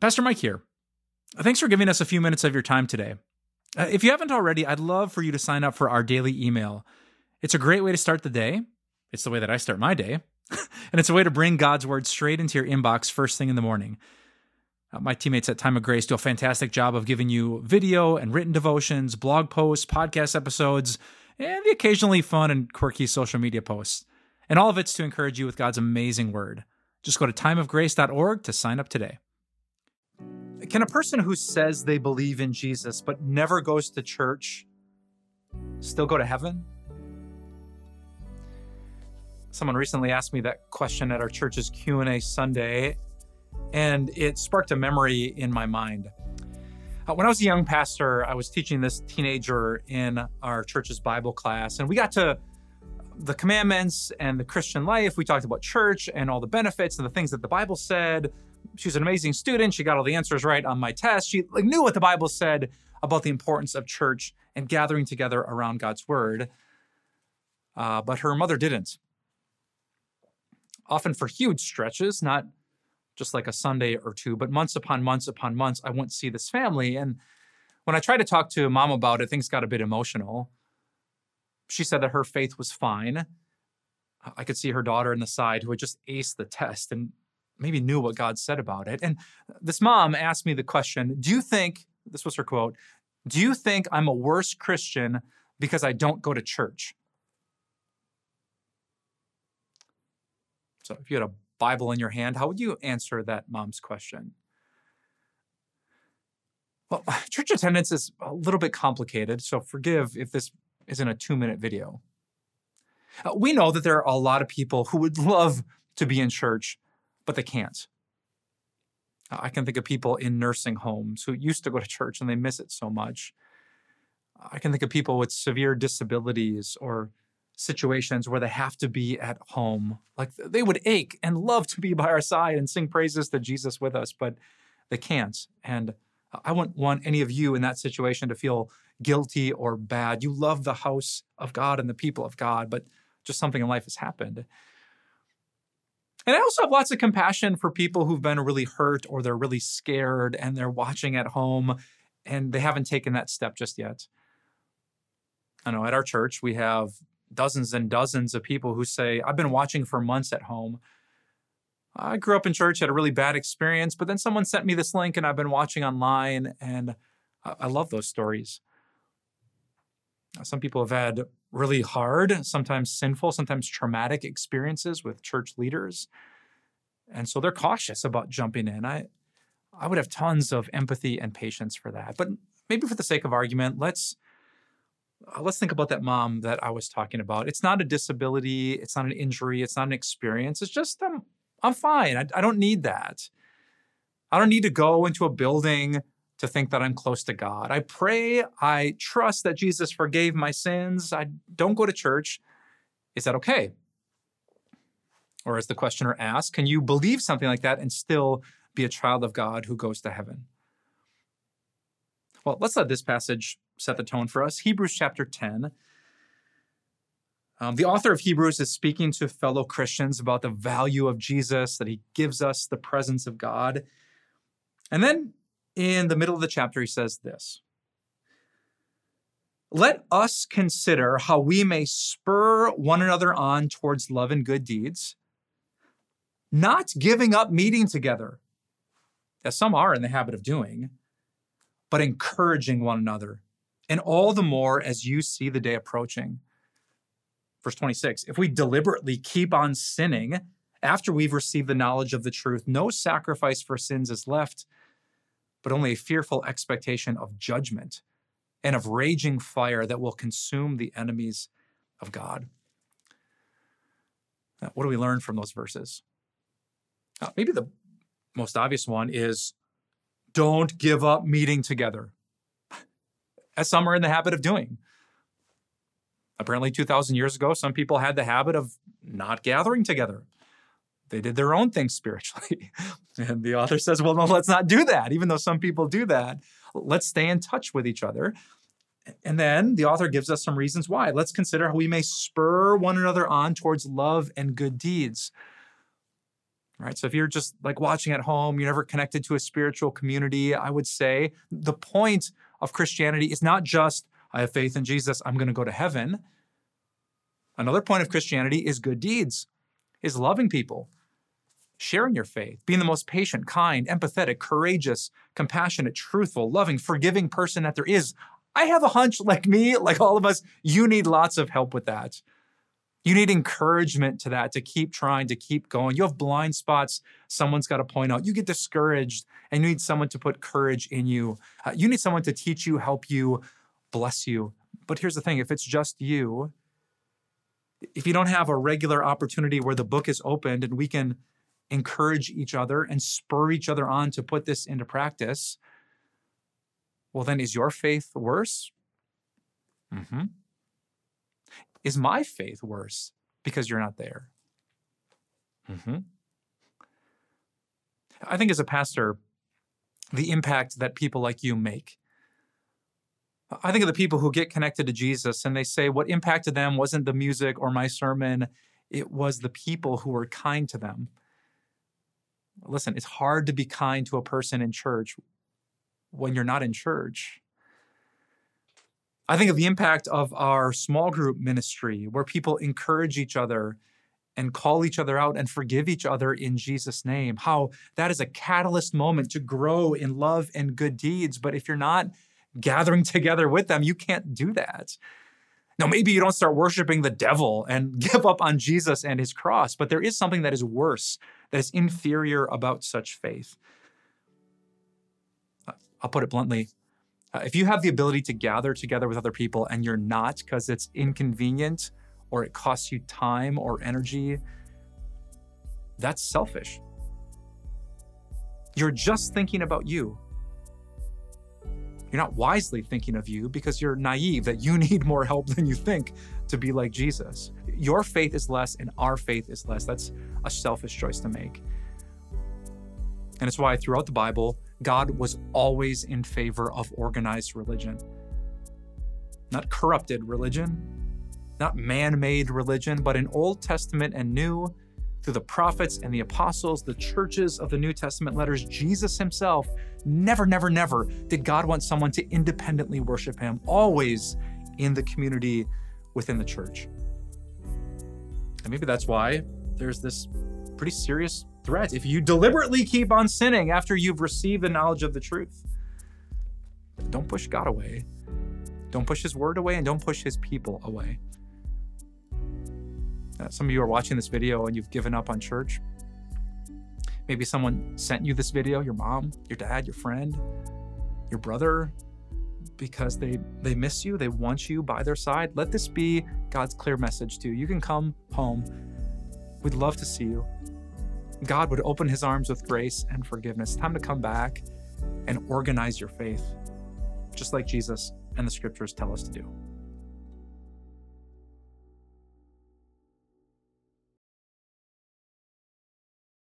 Pastor Mike here. Thanks for giving us a few minutes of your time today. Uh, if you haven't already, I'd love for you to sign up for our daily email. It's a great way to start the day. It's the way that I start my day. and it's a way to bring God's word straight into your inbox first thing in the morning. Uh, my teammates at Time of Grace do a fantastic job of giving you video and written devotions, blog posts, podcast episodes, and the occasionally fun and quirky social media posts. And all of it's to encourage you with God's amazing word. Just go to timeofgrace.org to sign up today. Can a person who says they believe in Jesus but never goes to church still go to heaven? Someone recently asked me that question at our church's Q&A Sunday, and it sparked a memory in my mind. Uh, when I was a young pastor, I was teaching this teenager in our church's Bible class, and we got to the commandments and the Christian life. We talked about church and all the benefits and the things that the Bible said. She was an amazing student. She got all the answers right on my test. She like, knew what the Bible said about the importance of church and gathering together around God's word. Uh, but her mother didn't. Often for huge stretches, not just like a Sunday or two, but months upon months upon months, I wouldn't see this family. And when I tried to talk to mom about it, things got a bit emotional. She said that her faith was fine. I could see her daughter in the side who had just aced the test and maybe knew what God said about it. And this mom asked me the question Do you think, this was her quote, do you think I'm a worse Christian because I don't go to church? So if you had a Bible in your hand, how would you answer that mom's question? Well, church attendance is a little bit complicated, so forgive if this isn't a two minute video. Uh, we know that there are a lot of people who would love to be in church, but they can't. I can think of people in nursing homes who used to go to church and they miss it so much. I can think of people with severe disabilities or situations where they have to be at home. Like they would ache and love to be by our side and sing praises to Jesus with us, but they can't. And I wouldn't want any of you in that situation to feel guilty or bad. You love the house of God and the people of God, but just something in life has happened. And I also have lots of compassion for people who've been really hurt or they're really scared and they're watching at home and they haven't taken that step just yet. I know at our church, we have dozens and dozens of people who say, I've been watching for months at home. I grew up in church, had a really bad experience, but then someone sent me this link and I've been watching online, and I love those stories. Some people have had really hard, sometimes sinful, sometimes traumatic experiences with church leaders. And so they're cautious about jumping in. I, I would have tons of empathy and patience for that. But maybe for the sake of argument, let's uh, let's think about that mom that I was talking about. It's not a disability, it's not an injury, it's not an experience. It's just I'm I'm fine. I, I don't need that. I don't need to go into a building to think that I'm close to God. I pray, I trust that Jesus forgave my sins. I don't go to church. Is that okay? Or as the questioner asks, can you believe something like that and still be a child of God who goes to heaven? Well, let's let this passage set the tone for us. Hebrews chapter 10. Um, the author of Hebrews is speaking to fellow Christians about the value of Jesus, that he gives us the presence of God. And then in the middle of the chapter, he says this Let us consider how we may spur one another on towards love and good deeds, not giving up meeting together, as some are in the habit of doing, but encouraging one another and all the more as you see the day approaching. Verse 26 If we deliberately keep on sinning after we've received the knowledge of the truth, no sacrifice for sins is left, but only a fearful expectation of judgment and of raging fire that will consume the enemies of God. Now, what do we learn from those verses? Uh, maybe the most obvious one is don't give up meeting together as some are in the habit of doing. Apparently, 2,000 years ago, some people had the habit of not gathering together. They did their own thing spiritually. and the author says, well, no, let's not do that. Even though some people do that, let's stay in touch with each other. And then the author gives us some reasons why. Let's consider how we may spur one another on towards love and good deeds. Right? So if you're just like watching at home, you're never connected to a spiritual community, I would say the point of Christianity is not just I have faith in Jesus, I'm going to go to heaven. Another point of Christianity is good deeds, is loving people, sharing your faith, being the most patient, kind, empathetic, courageous, compassionate, truthful, loving, forgiving person that there is. I have a hunch, like me, like all of us, you need lots of help with that. You need encouragement to that, to keep trying, to keep going. You have blind spots someone's got to point out. You get discouraged and you need someone to put courage in you. Uh, you need someone to teach you, help you, bless you. But here's the thing if it's just you, if you don't have a regular opportunity where the book is opened and we can encourage each other and spur each other on to put this into practice, well, then is your faith worse? Mm-hmm. Is my faith worse because you're not there? Mm-hmm. I think as a pastor, the impact that people like you make I think of the people who get connected to Jesus and they say what impacted them wasn't the music or my sermon, it was the people who were kind to them. Listen, it's hard to be kind to a person in church when you're not in church. I think of the impact of our small group ministry where people encourage each other and call each other out and forgive each other in Jesus' name. How that is a catalyst moment to grow in love and good deeds. But if you're not gathering together with them. You can't do that. Now, maybe you don't start worshiping the devil and give up on Jesus and his cross, but there is something that is worse, that is inferior about such faith. Uh, I'll put it bluntly. Uh, if you have the ability to gather together with other people and you're not because it's inconvenient or it costs you time or energy, that's selfish. You're just thinking about you. You're not wisely thinking of you because you're naive that you need more help than you think to be like Jesus. Your faith is less and our faith is less. That's a selfish choice to make. And it's why throughout the Bible, God was always in favor of organized religion. Not corrupted religion, not man made religion, but in Old Testament and New, through the prophets and the apostles, the churches of the New Testament letters, Jesus himself, never, never, never did God want someone to independently worship him, always in the community within the church. And maybe that's why there's this pretty serious threat if you deliberately keep on sinning after you've received the knowledge of the truth. Don't push God away. Don't push his word away and don't push his people away. Uh, some of you are watching this video and you've given up on church. Maybe someone sent you this video, your mom, your dad, your friend, your brother, because they they miss you, they want you by their side. Let this be God's clear message to you. You can come home. We'd love to see you. God would open his arms with grace and forgiveness. Time to come back and organize your faith, just like Jesus and the scriptures tell us to do.